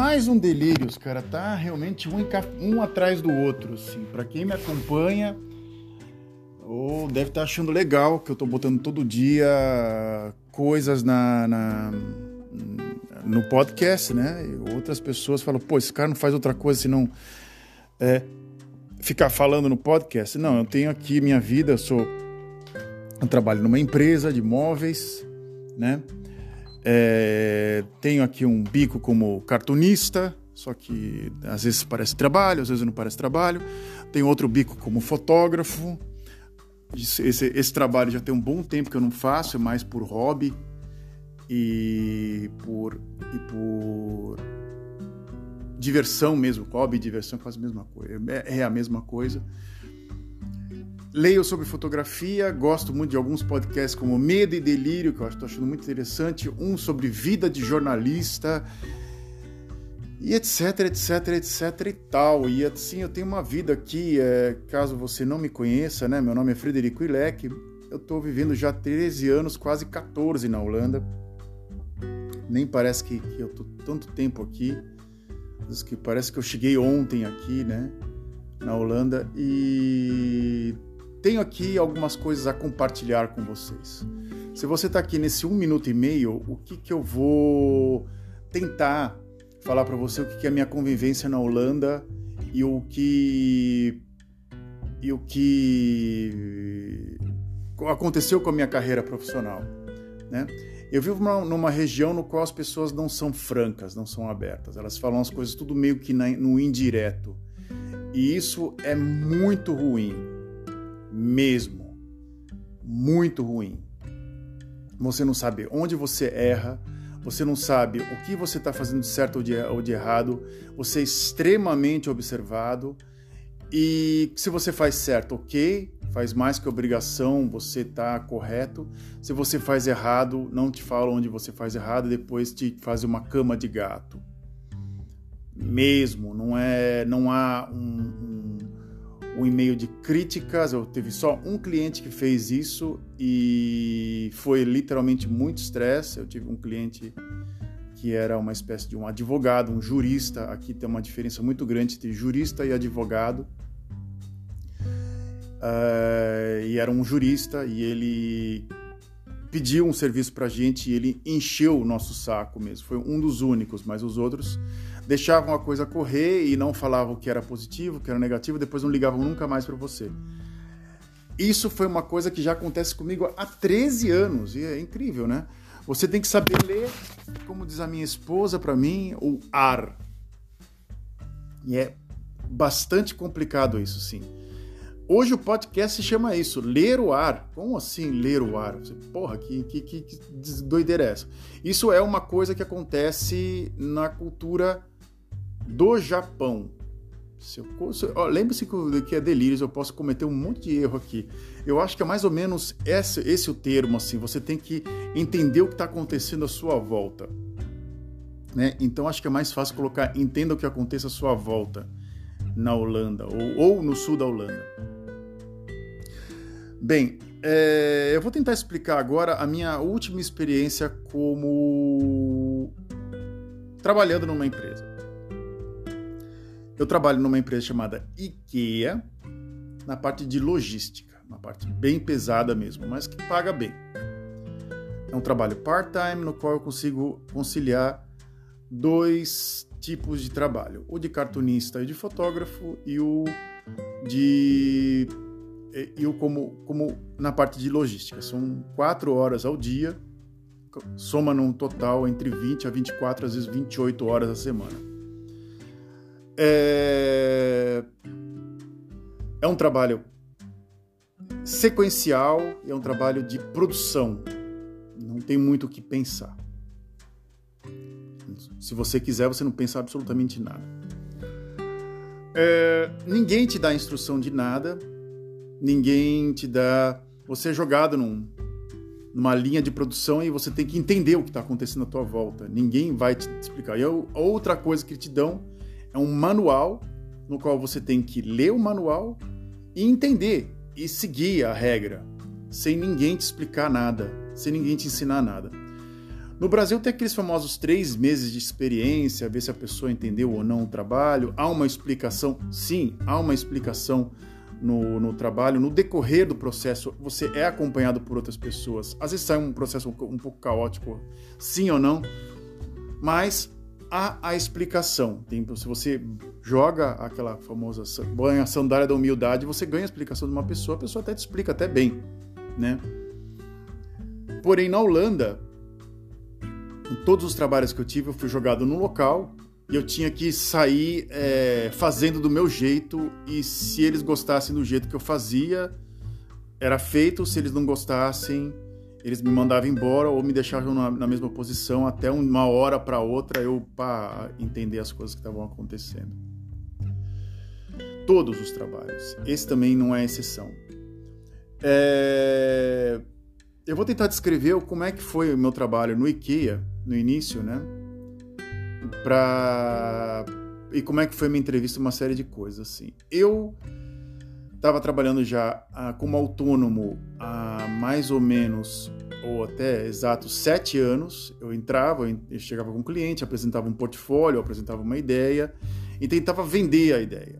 mais um Delírios, cara. Tá realmente um, um atrás do outro, assim. Pra quem me acompanha, ou deve estar tá achando legal que eu tô botando todo dia coisas na, na, no podcast, né? E outras pessoas falam, pô, esse cara não faz outra coisa senão é, ficar falando no podcast. Não, eu tenho aqui minha vida, eu sou. Eu trabalho numa empresa de móveis, né? É, tenho aqui um bico como cartunista, só que às vezes parece trabalho, às vezes não parece trabalho. Tenho outro bico como fotógrafo. Esse, esse, trabalho já tem um bom tempo que eu não faço, é mais por hobby e por, e por diversão mesmo. Hobby e diversão quase a mesma coisa. É, é a mesma coisa. Leio sobre fotografia, gosto muito de alguns podcasts como Medo e Delírio, que eu estou achando muito interessante, um sobre vida de jornalista, e etc, etc, etc e tal. E assim, eu tenho uma vida aqui, é, caso você não me conheça, né? Meu nome é Frederico Ilek, eu estou vivendo já 13 anos, quase 14 na Holanda. Nem parece que, que eu estou tanto tempo aqui, que parece que eu cheguei ontem aqui, né? Na Holanda e tenho aqui algumas coisas a compartilhar com vocês. Se você está aqui nesse um minuto e meio, o que, que eu vou tentar falar para você o que, que é a minha convivência na Holanda e o que e o que aconteceu com a minha carreira profissional, né? Eu vivo numa, região no qual as pessoas não são francas, não são abertas. Elas falam as coisas tudo meio que no indireto. E isso é muito ruim mesmo. Muito ruim. Você não sabe onde você erra, você não sabe o que você está fazendo de certo ou de, ou de errado, você é extremamente observado. E se você faz certo, ok, faz mais que obrigação, você está correto. Se você faz errado, não te fala onde você faz errado, depois te faz uma cama de gato. Mesmo, não é, não há um, um e-mail de críticas. Eu teve só um cliente que fez isso e foi literalmente muito estresse. Eu tive um cliente que era uma espécie de um advogado, um jurista. Aqui tem uma diferença muito grande entre jurista e advogado. Uh, e era um jurista e ele pediu um serviço para gente e ele encheu o nosso saco mesmo. Foi um dos únicos, mas os outros deixavam a coisa correr e não falavam que era positivo, que era negativo, depois não ligavam nunca mais para você. Isso foi uma coisa que já acontece comigo há 13 anos e é incrível, né? Você tem que saber ler, como diz a minha esposa para mim, o ar. E é bastante complicado isso, sim. Hoje o podcast se chama isso, ler o ar. Como assim ler o ar? Você, porra, que, que, que, doideira é essa? Isso é uma coisa que acontece na cultura do Japão. Lembre-se que é delírios, eu posso cometer um monte de erro aqui. Eu acho que é mais ou menos esse, esse o termo, assim. Você tem que entender o que está acontecendo à sua volta. Né? Então acho que é mais fácil colocar entenda o que acontece à sua volta na Holanda ou, ou no sul da Holanda. Bem, é, eu vou tentar explicar agora a minha última experiência como trabalhando numa empresa. Eu trabalho numa empresa chamada IKEA, na parte de logística, uma parte bem pesada mesmo, mas que paga bem. É um trabalho part-time no qual eu consigo conciliar dois tipos de trabalho: o de cartunista e de fotógrafo e o de e o como, como na parte de logística. São quatro horas ao dia, soma num total entre 20 a 24, às vezes 28 horas a semana. É, é um trabalho sequencial e é um trabalho de produção. Não tem muito o que pensar. Se você quiser, você não pensa absolutamente nada. É, ninguém te dá instrução de nada, ninguém te dá. Você é jogado num, numa linha de produção e você tem que entender o que está acontecendo à tua volta. Ninguém vai te explicar. E outra coisa que te dão é um manual no qual você tem que ler o manual e entender e seguir a regra, sem ninguém te explicar nada, sem ninguém te ensinar nada. No Brasil tem aqueles famosos três meses de experiência, ver se a pessoa entendeu ou não o trabalho. Há uma explicação? Sim, há uma explicação no, no trabalho. No decorrer do processo, você é acompanhado por outras pessoas. Às vezes sai um processo um, um pouco caótico, sim ou não, mas há a explicação. Tem, se você joga aquela famosa banha sandália da humildade, você ganha a explicação de uma pessoa, a pessoa até te explica até bem, né? Porém, na Holanda, em todos os trabalhos que eu tive, eu fui jogado no local e eu tinha que sair é, fazendo do meu jeito e se eles gostassem do jeito que eu fazia, era feito. Se eles não gostassem, eles me mandavam embora ou me deixavam na, na mesma posição até uma hora para outra eu para entender as coisas que estavam acontecendo. Todos os trabalhos. Esse também não é exceção. É... Eu vou tentar descrever como é que foi o meu trabalho no IKEA no início, né? Pra... E como é que foi minha entrevista, uma série de coisas, assim. Eu estava trabalhando já ah, como autônomo há mais ou menos, ou até exatos sete anos. Eu entrava, eu chegava com um cliente, apresentava um portfólio, apresentava uma ideia e tentava vender a ideia.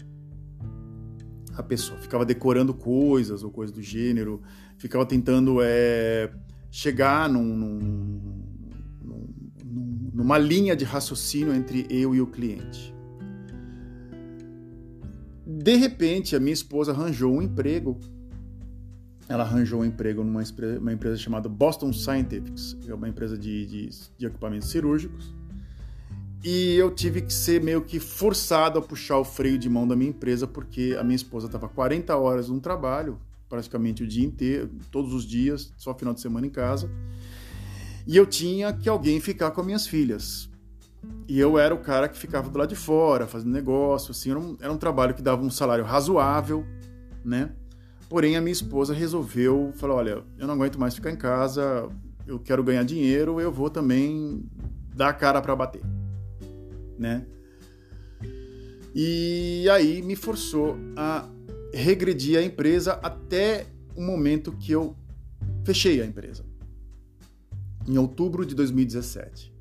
A pessoa ficava decorando coisas ou coisas do gênero, ficava tentando é, chegar num, num numa linha de raciocínio entre eu e o cliente. De repente, a minha esposa arranjou um emprego. Ela arranjou um emprego numa uma empresa chamada Boston Scientific, que é uma empresa de, de, de equipamentos cirúrgicos. E eu tive que ser meio que forçado a puxar o freio de mão da minha empresa, porque a minha esposa estava 40 horas no trabalho, praticamente o dia inteiro, todos os dias, só final de semana em casa. E eu tinha que alguém ficar com as minhas filhas. E eu era o cara que ficava do lado de fora, fazendo negócio, assim, era um, era um trabalho que dava um salário razoável, né? Porém, a minha esposa resolveu, falou, olha, eu não aguento mais ficar em casa, eu quero ganhar dinheiro, eu vou também dar a cara para bater, né? E aí me forçou a regredir a empresa até o momento que eu fechei a empresa em outubro de 2017.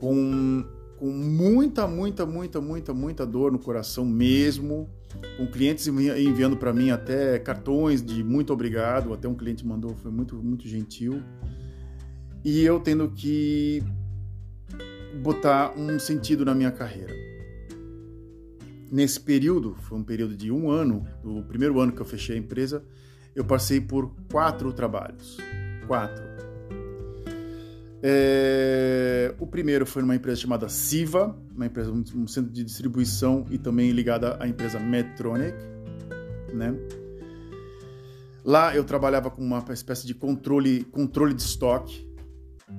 Com, com muita, muita, muita, muita, muita dor no coração mesmo, com clientes enviando para mim até cartões de muito obrigado, até um cliente mandou, foi muito, muito gentil. E eu tendo que botar um sentido na minha carreira. Nesse período, foi um período de um ano, do primeiro ano que eu fechei a empresa, eu passei por quatro trabalhos. Quatro é, o primeiro foi numa empresa chamada Siva, uma empresa, um centro de distribuição e também ligada à empresa Medtronic, né? Lá eu trabalhava com uma espécie de controle, controle de estoque,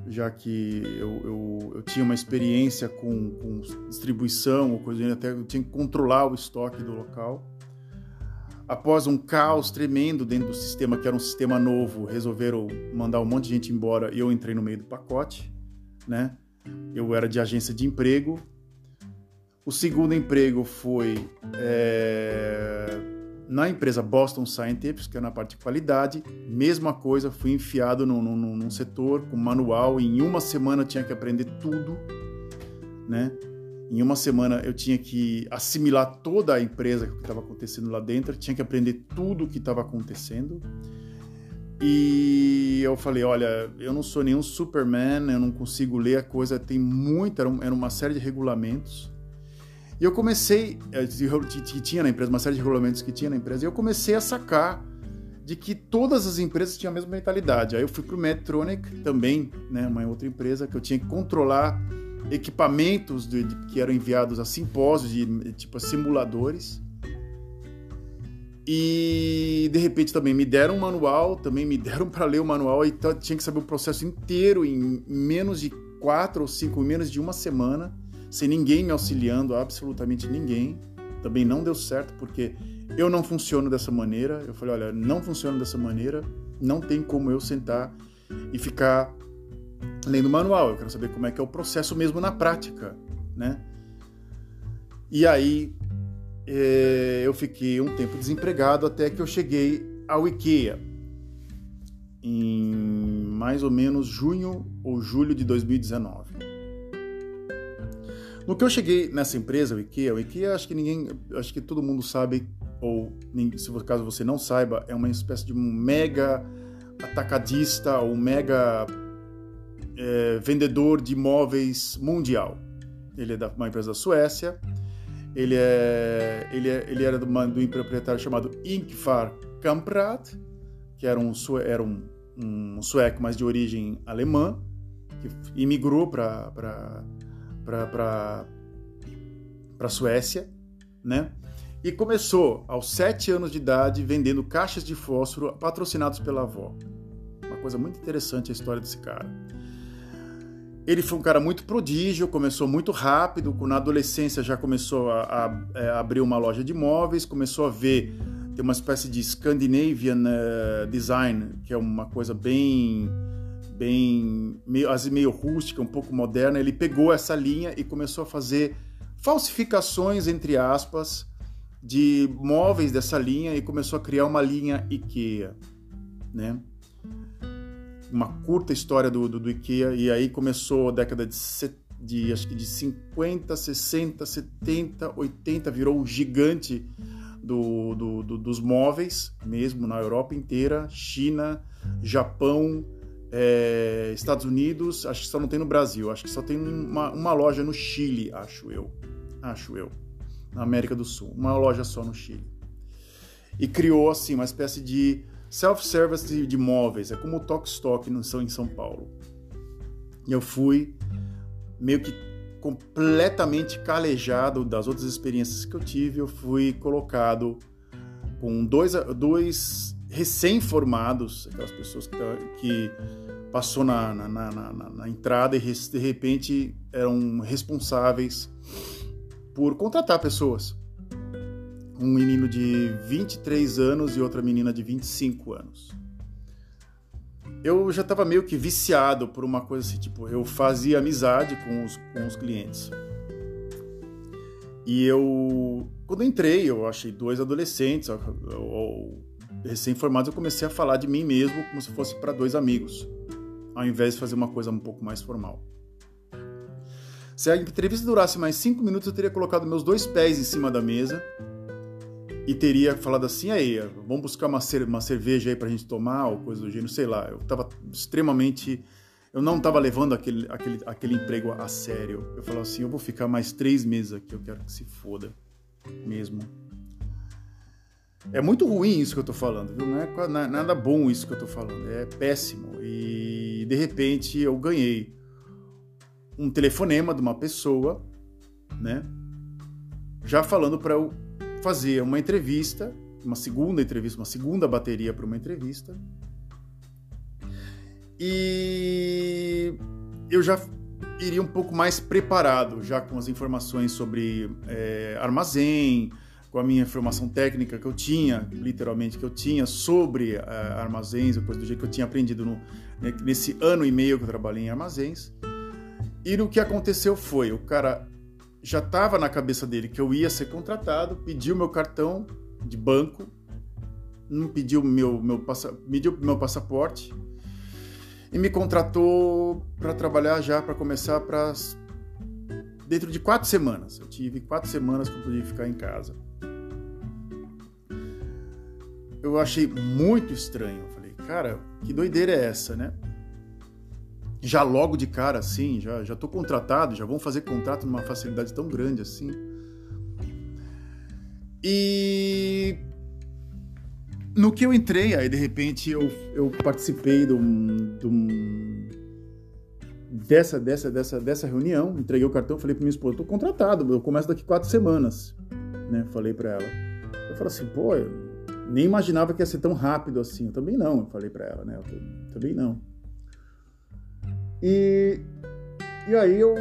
já que eu, eu, eu tinha uma experiência com, com distribuição ou coisa, até eu tinha que controlar o estoque do local após um caos tremendo dentro do sistema, que era um sistema novo, resolveram mandar um monte de gente embora e eu entrei no meio do pacote, né? Eu era de agência de emprego. O segundo emprego foi é, na empresa Boston Scientific, que é na parte de qualidade. Mesma coisa, fui enfiado num, num, num setor com manual e em uma semana tinha que aprender tudo, né? Em uma semana eu tinha que assimilar toda a empresa que estava acontecendo lá dentro, tinha que aprender tudo o que estava acontecendo. E eu falei, olha, eu não sou nenhum Superman, eu não consigo ler a coisa, tem muita, era uma série de regulamentos. E eu comecei, eh, que tinha na empresa, uma série de regulamentos que tinha na empresa, e eu comecei a sacar de que todas as empresas tinham a mesma mentalidade. Aí eu fui para o Medtronic também, né, uma outra empresa que eu tinha que controlar equipamentos de, de, que eram enviados a simpósios, de, tipo simuladores. E de repente também me deram um manual, também me deram para ler o manual e tinha que saber o processo inteiro em menos de quatro ou cinco, menos de uma semana, sem ninguém me auxiliando, absolutamente ninguém. Também não deu certo porque eu não funciono dessa maneira. Eu falei, olha, não funciona dessa maneira, não tem como eu sentar e ficar lendo o manual, eu quero saber como é que é o processo mesmo na prática, né? E aí é, eu fiquei um tempo desempregado até que eu cheguei ao IKEA em mais ou menos junho ou julho de 2019. No que eu cheguei nessa empresa, o IKEA, o IKEA acho que ninguém, acho que todo mundo sabe, ou se caso você não saiba, é uma espécie de um mega atacadista ou mega é, vendedor de imóveis mundial. Ele é da uma empresa da Suécia. Ele é ele, é, ele era de, uma, de um proprietário chamado Ingvar Kamprad, que era um era um, um sueco, mas de origem alemã, que imigrou para a Suécia, né? E começou aos sete anos de idade vendendo caixas de fósforo patrocinados pela avó. Uma coisa muito interessante a história desse cara. Ele foi um cara muito prodígio, começou muito rápido, na adolescência já começou a, a, a é, abrir uma loja de imóveis, começou a ver, tem uma espécie de Scandinavian uh, design, que é uma coisa bem bem meio, meio rústica, um pouco moderna, ele pegou essa linha e começou a fazer falsificações entre aspas de móveis dessa linha e começou a criar uma linha IKEA, né? Uma curta história do, do, do IKEA e aí começou a década de, de acho que de 50, 60, 70, 80 virou o gigante do, do, do, dos móveis mesmo na Europa inteira, China, Japão, é, Estados Unidos, acho que só não tem no Brasil, acho que só tem uma, uma loja no Chile, acho eu. Acho eu. Na América do Sul. Uma loja só no Chile. E criou, assim, uma espécie de self-service de, de móveis. É como o Tok Stock no, em São Paulo. E eu fui meio que completamente calejado das outras experiências que eu tive. Eu fui colocado com dois, dois recém-formados, aquelas pessoas que, tá, que passou na, na, na, na, entrada e de repente eram responsáveis por contratar pessoas. Um menino de 23 anos e outra menina de 25 anos. Eu já estava meio que viciado por uma coisa assim, tipo, eu fazia amizade com os, com os clientes. E eu, quando entrei, eu achei dois adolescentes, recém-formados, eu comecei a falar de mim mesmo como se fosse para dois amigos, ao invés de fazer uma coisa um pouco mais formal. Se a entrevista durasse mais cinco minutos, eu teria colocado meus dois pés em cima da mesa e teria falado assim: aí, vamos buscar uma, uma cerveja aí pra gente tomar, ou coisa do gênero, sei lá. Eu tava extremamente. Eu não tava levando aquele, aquele, aquele emprego a sério. Eu falava assim: eu vou ficar mais três meses aqui, eu quero que se foda mesmo. É muito ruim isso que eu tô falando, viu? Não é nada bom isso que eu tô falando, é péssimo. E de repente eu ganhei um telefonema de uma pessoa, né? Já falando para eu fazer uma entrevista, uma segunda entrevista, uma segunda bateria para uma entrevista. E eu já iria um pouco mais preparado, já com as informações sobre é, armazém, com a minha informação técnica que eu tinha, literalmente que eu tinha sobre uh, armazéns, depois do jeito que eu tinha aprendido no, né, nesse ano e meio que eu trabalhei em armazéns. E o que aconteceu foi, o cara já estava na cabeça dele que eu ia ser contratado, pediu meu cartão de banco, não pediu meu meu pediu meu passaporte e me contratou para trabalhar já para começar para dentro de quatro semanas. Eu tive quatro semanas que eu podia ficar em casa eu achei muito estranho. Eu falei, cara, que doideira é essa, né? Já logo de cara assim, já, já tô contratado, já vão fazer contrato numa facilidade tão grande assim. E no que eu entrei, aí de repente eu, eu participei de um, de um, dessa, dessa, dessa, dessa reunião, entreguei o cartão, falei para minha esposa, tô contratado, eu começo daqui quatro semanas, né? Falei para ela. Eu falei assim, pô, nem imaginava que ia ser tão rápido assim. Eu também não, eu falei para ela, né? Eu também não. E, e aí eu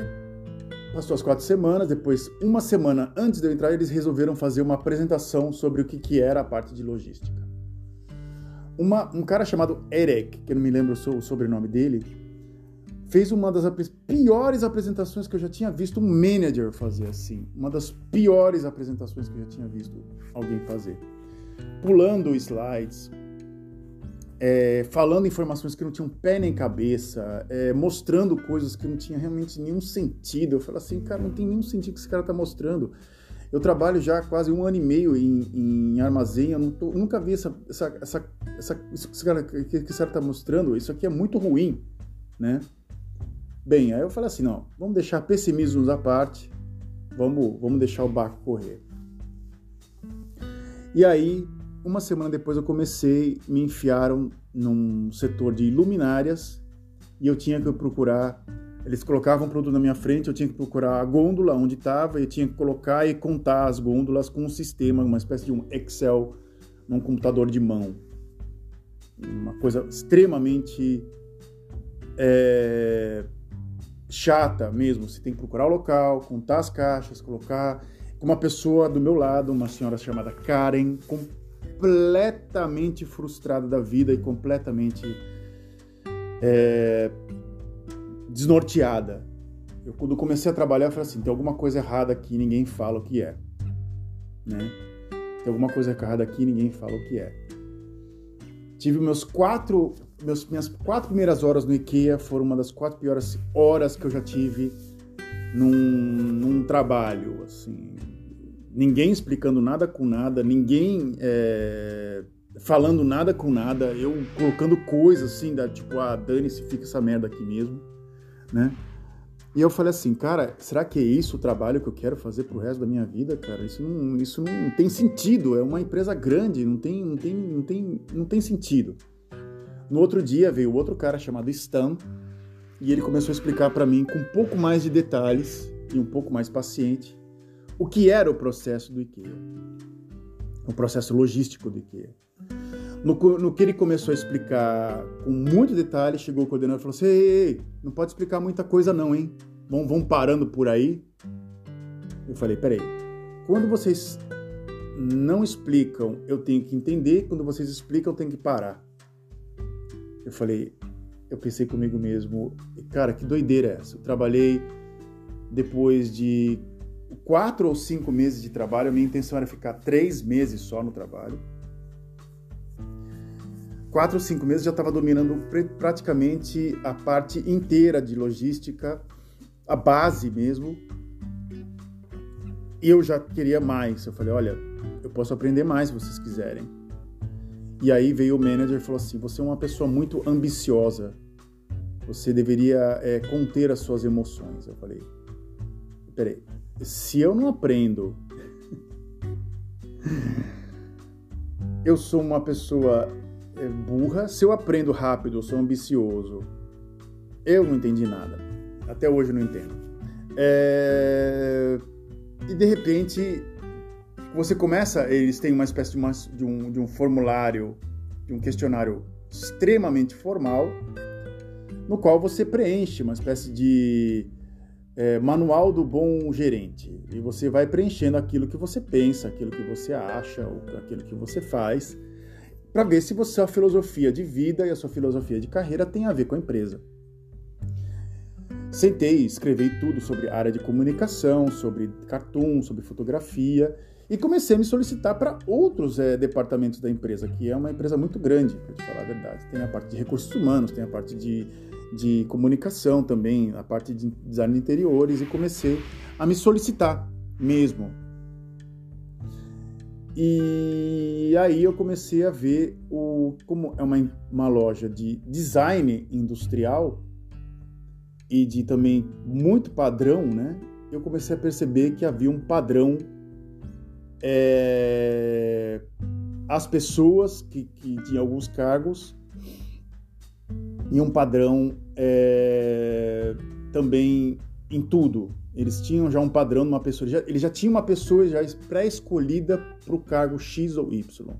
passou as quatro semanas, depois uma semana antes de eu entrar, eles resolveram fazer uma apresentação sobre o que, que era a parte de logística. Uma, um cara chamado Erek, que eu não me lembro o sobrenome dele, fez uma das piores apresentações que eu já tinha visto um manager fazer assim. Uma das piores apresentações que eu já tinha visto alguém fazer pulando slides, é, falando informações que não tinham pé nem cabeça, é, mostrando coisas que não tinha realmente nenhum sentido. Eu falo assim, cara, não tem nenhum sentido que esse cara está mostrando. Eu trabalho já quase um ano e meio em, em armazém, eu tô, nunca vi essa, essa, essa, essa, isso que esse cara está mostrando, isso aqui é muito ruim, né? Bem, aí eu falei assim, não, vamos deixar pessimismos à parte, vamos, vamos deixar o barco correr. E aí, uma semana depois eu comecei, me enfiaram num setor de luminárias e eu tinha que procurar eles colocavam um produto na minha frente, eu tinha que procurar a gôndola onde estava, eu tinha que colocar e contar as gôndolas com um sistema, uma espécie de um Excel num computador de mão. Uma coisa extremamente é, chata mesmo. Você tem que procurar o local, contar as caixas, colocar. Com uma pessoa do meu lado, uma senhora chamada Karen, completamente frustrada da vida e completamente. É, desnorteada. Eu, quando comecei a trabalhar, eu falei assim: tem alguma coisa errada aqui, ninguém fala o que é. Né? Tem alguma coisa errada aqui, ninguém fala o que é. Tive meus quatro, meus, minhas quatro primeiras horas no IKEA foram uma das quatro piores horas que eu já tive num, num trabalho. Assim, ninguém explicando nada com nada, ninguém é, falando nada com nada, eu colocando coisas assim, da, tipo, ah, dane-se, fica essa merda aqui mesmo né? E eu falei assim, cara, será que é isso o trabalho que eu quero fazer pro resto da minha vida, cara? Isso não, isso não tem sentido. É uma empresa grande, não tem, não tem, não tem, não tem sentido. No outro dia veio outro cara chamado Stan e ele começou a explicar para mim com um pouco mais de detalhes e um pouco mais paciente o que era o processo do IKEA, o processo logístico do IKEA. No, no, que ele começou a explicar com muito detalhe, chegou o coordenador e falou assim: ei, ei, não pode explicar muita coisa, não, hein? Vão, vão parando por aí. Eu falei: peraí, quando vocês não explicam, eu tenho que entender, quando vocês explicam, eu tenho que parar. Eu falei: eu pensei comigo mesmo, cara, que doideira é essa? Eu trabalhei depois de quatro ou cinco meses de trabalho, a minha intenção era ficar três meses só no trabalho quatro ou cinco meses já estava dominando praticamente a parte inteira de logística, a base mesmo. E eu já queria mais. Eu falei, olha, eu posso aprender mais se vocês quiserem. E aí veio o manager e falou assim: você é uma pessoa muito ambiciosa. Você deveria é, conter as suas emoções. Eu falei: peraí, se eu não aprendo, eu sou uma pessoa é burra, se eu aprendo rápido, eu sou ambicioso, eu não entendi nada. Até hoje eu não entendo. É... E de repente, você começa, eles têm uma espécie de, uma, de, um, de um formulário, de um questionário extremamente formal, no qual você preenche uma espécie de é, manual do bom gerente. E você vai preenchendo aquilo que você pensa, aquilo que você acha, aquilo que você faz para ver se você, a filosofia de vida e a sua filosofia de carreira tem a ver com a empresa. Sentei, escrevi tudo sobre área de comunicação, sobre cartoon, sobre fotografia e comecei a me solicitar para outros é, departamentos da empresa, que é uma empresa muito grande, para te falar a verdade. Tem a parte de recursos humanos, tem a parte de, de comunicação também, a parte de design de interiores e comecei a me solicitar mesmo e aí eu comecei a ver o como é uma, uma loja de design industrial e de também muito padrão, né? Eu comecei a perceber que havia um padrão é, as pessoas que, que tinham alguns cargos e um padrão é, também em tudo, eles tinham já um padrão numa pessoa, já, ele já tinha uma pessoa já pré-escolhida para o cargo X ou Y.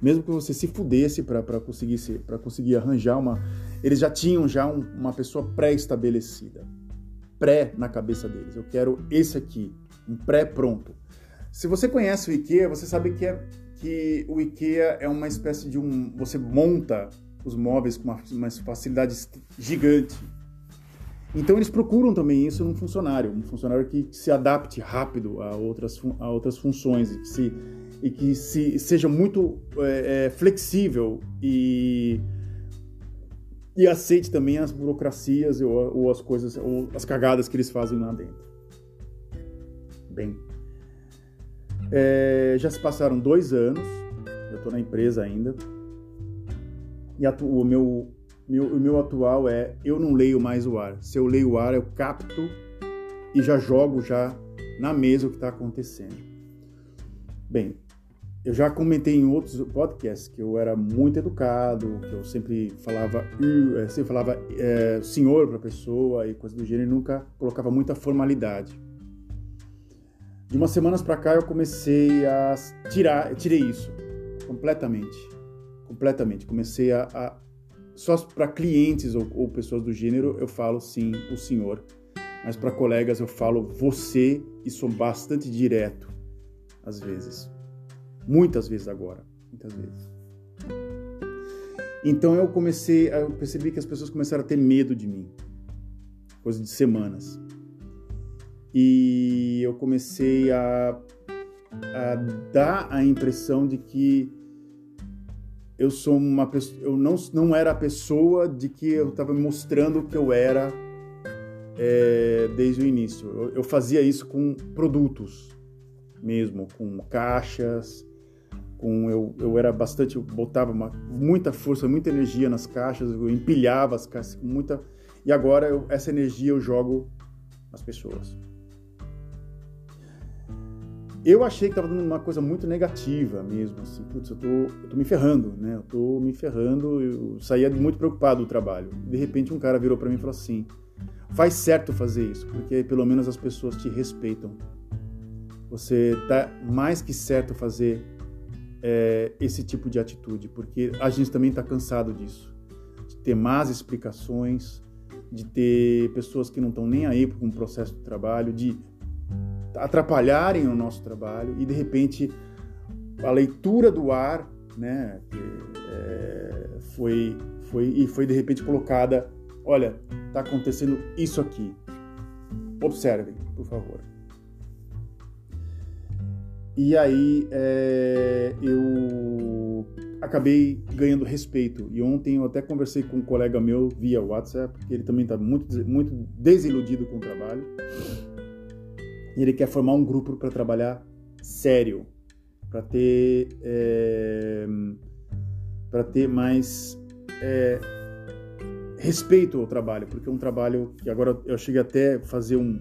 Mesmo que você se fudesse para conseguir, para conseguir arranjar uma. Eles já tinham já um, uma pessoa pré-estabelecida. Pré na cabeça deles. Eu quero esse aqui, um pré-pronto. Se você conhece o IKEA, você sabe que, é, que o IKEA é uma espécie de um. Você monta os móveis com uma, uma facilidade gigante então eles procuram também isso num funcionário, um funcionário que se adapte rápido a outras, a outras funções e que, se, e que se, seja muito é, é, flexível e e aceite também as burocracias ou, ou as coisas, ou as cagadas que eles fazem lá dentro. Bem, é, já se passaram dois anos, eu estou na empresa ainda, e o meu, meu, o meu atual é eu não leio mais o ar. Se eu leio o ar, eu capto e já jogo já na mesa o que está acontecendo. Bem, eu já comentei em outros podcasts que eu era muito educado, que eu sempre falava, é, sempre falava é, senhor para a pessoa e coisa do gênero, e nunca colocava muita formalidade. De umas semanas para cá eu comecei a tirar, tirei isso completamente, completamente. Comecei a, a só para clientes ou, ou, pessoas do gênero eu falo sim o senhor, mas para colegas eu falo você e sou bastante direto às vezes, muitas vezes agora, muitas vezes. Então eu comecei, eu percebi que as pessoas começaram a ter medo de mim, coisa de semanas e eu comecei a, a dar a impressão de que eu sou uma pessoa, eu não, não era a pessoa de que eu estava mostrando que eu era é, desde o início. Eu, eu, fazia isso com produtos mesmo, com caixas, com eu, eu era bastante, eu botava uma, muita força, muita energia nas caixas, eu empilhava as caixas muita e agora eu, essa energia eu jogo nas pessoas eu achei que estava dando uma coisa muito negativa mesmo, assim, putz, eu tô, eu tô me ferrando, né? Eu tô me ferrando, eu saía muito preocupado do trabalho. De repente um cara virou para mim e falou assim: "Faz certo fazer isso, porque pelo menos as pessoas te respeitam. Você tá mais que certo fazer é, esse tipo de atitude, porque a gente também está cansado disso, de ter más explicações, de ter pessoas que não estão nem aí com o processo do trabalho, de atrapalharem o nosso trabalho e de repente a leitura do ar, né, é, foi foi e foi de repente colocada, olha, está acontecendo isso aqui. Observem, por favor. E aí é, eu acabei ganhando respeito. E ontem eu até conversei com um colega meu via WhatsApp, que ele também está muito, muito desiludido com o trabalho e ele quer formar um grupo para trabalhar sério, para ter é, para ter mais é, respeito ao trabalho, porque é um trabalho que agora eu cheguei até fazer um,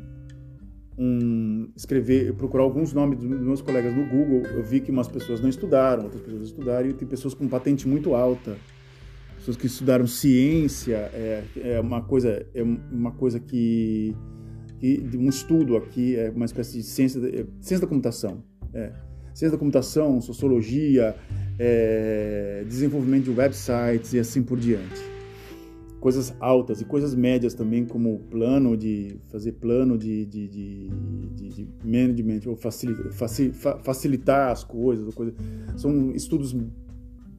um escrever, procurar alguns nomes dos meus colegas no Google, eu vi que umas pessoas não estudaram, outras pessoas estudaram e tem pessoas com patente muito alta, pessoas que estudaram ciência, é, é uma coisa é uma coisa que de um estudo aqui, é uma espécie de ciência, é, ciência da computação. É. Ciência da computação, sociologia, é, desenvolvimento de websites e assim por diante. Coisas altas e coisas médias também, como plano de fazer plano de, de, de, de, de management ou facilitar, facilitar as coisas. Coisa. São estudos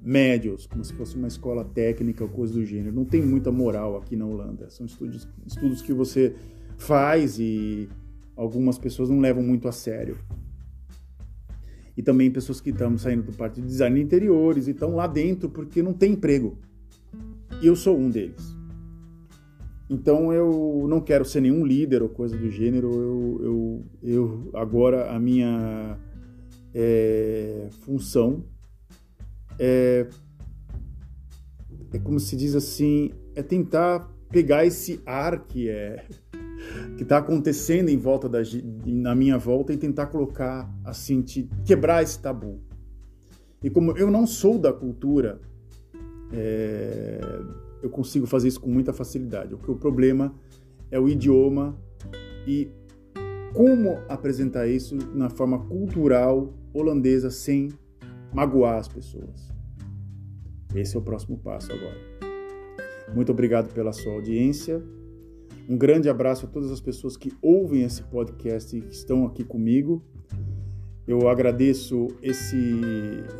médios, como se fosse uma escola técnica ou coisa do gênero. Não tem muita moral aqui na Holanda. São estudos, estudos que você faz e algumas pessoas não levam muito a sério. E também pessoas que estão saindo do parte de design de interiores e estão lá dentro porque não tem emprego. E eu sou um deles. Então eu não quero ser nenhum líder ou coisa do gênero. Eu, eu, eu agora a minha é, função é, é como se diz assim, é tentar pegar esse ar que é que está acontecendo em volta da na minha volta e tentar colocar assim, te, quebrar esse tabu. E como eu não sou da cultura, é, eu consigo fazer isso com muita facilidade. O o problema é o idioma e como apresentar isso na forma cultural holandesa sem magoar as pessoas. Esse é o próximo passo agora. Muito obrigado pela sua audiência. Um grande abraço a todas as pessoas que ouvem esse podcast e que estão aqui comigo. Eu agradeço esse,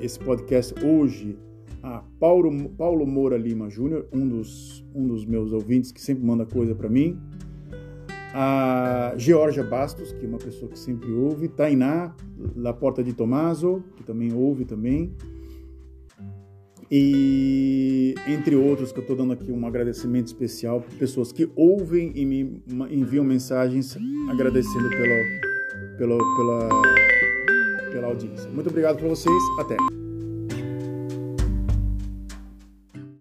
esse podcast hoje a Paulo, Paulo Moura Lima Júnior, um dos, um dos meus ouvintes que sempre manda coisa para mim. A Georgia Bastos, que é uma pessoa que sempre ouve. Tainá, La Porta de Tomaso, que também ouve também. E entre outros, que eu estou dando aqui um agradecimento especial para pessoas que ouvem e me enviam mensagens agradecendo pela, pela, pela, pela audiência. Muito obrigado para vocês. Até!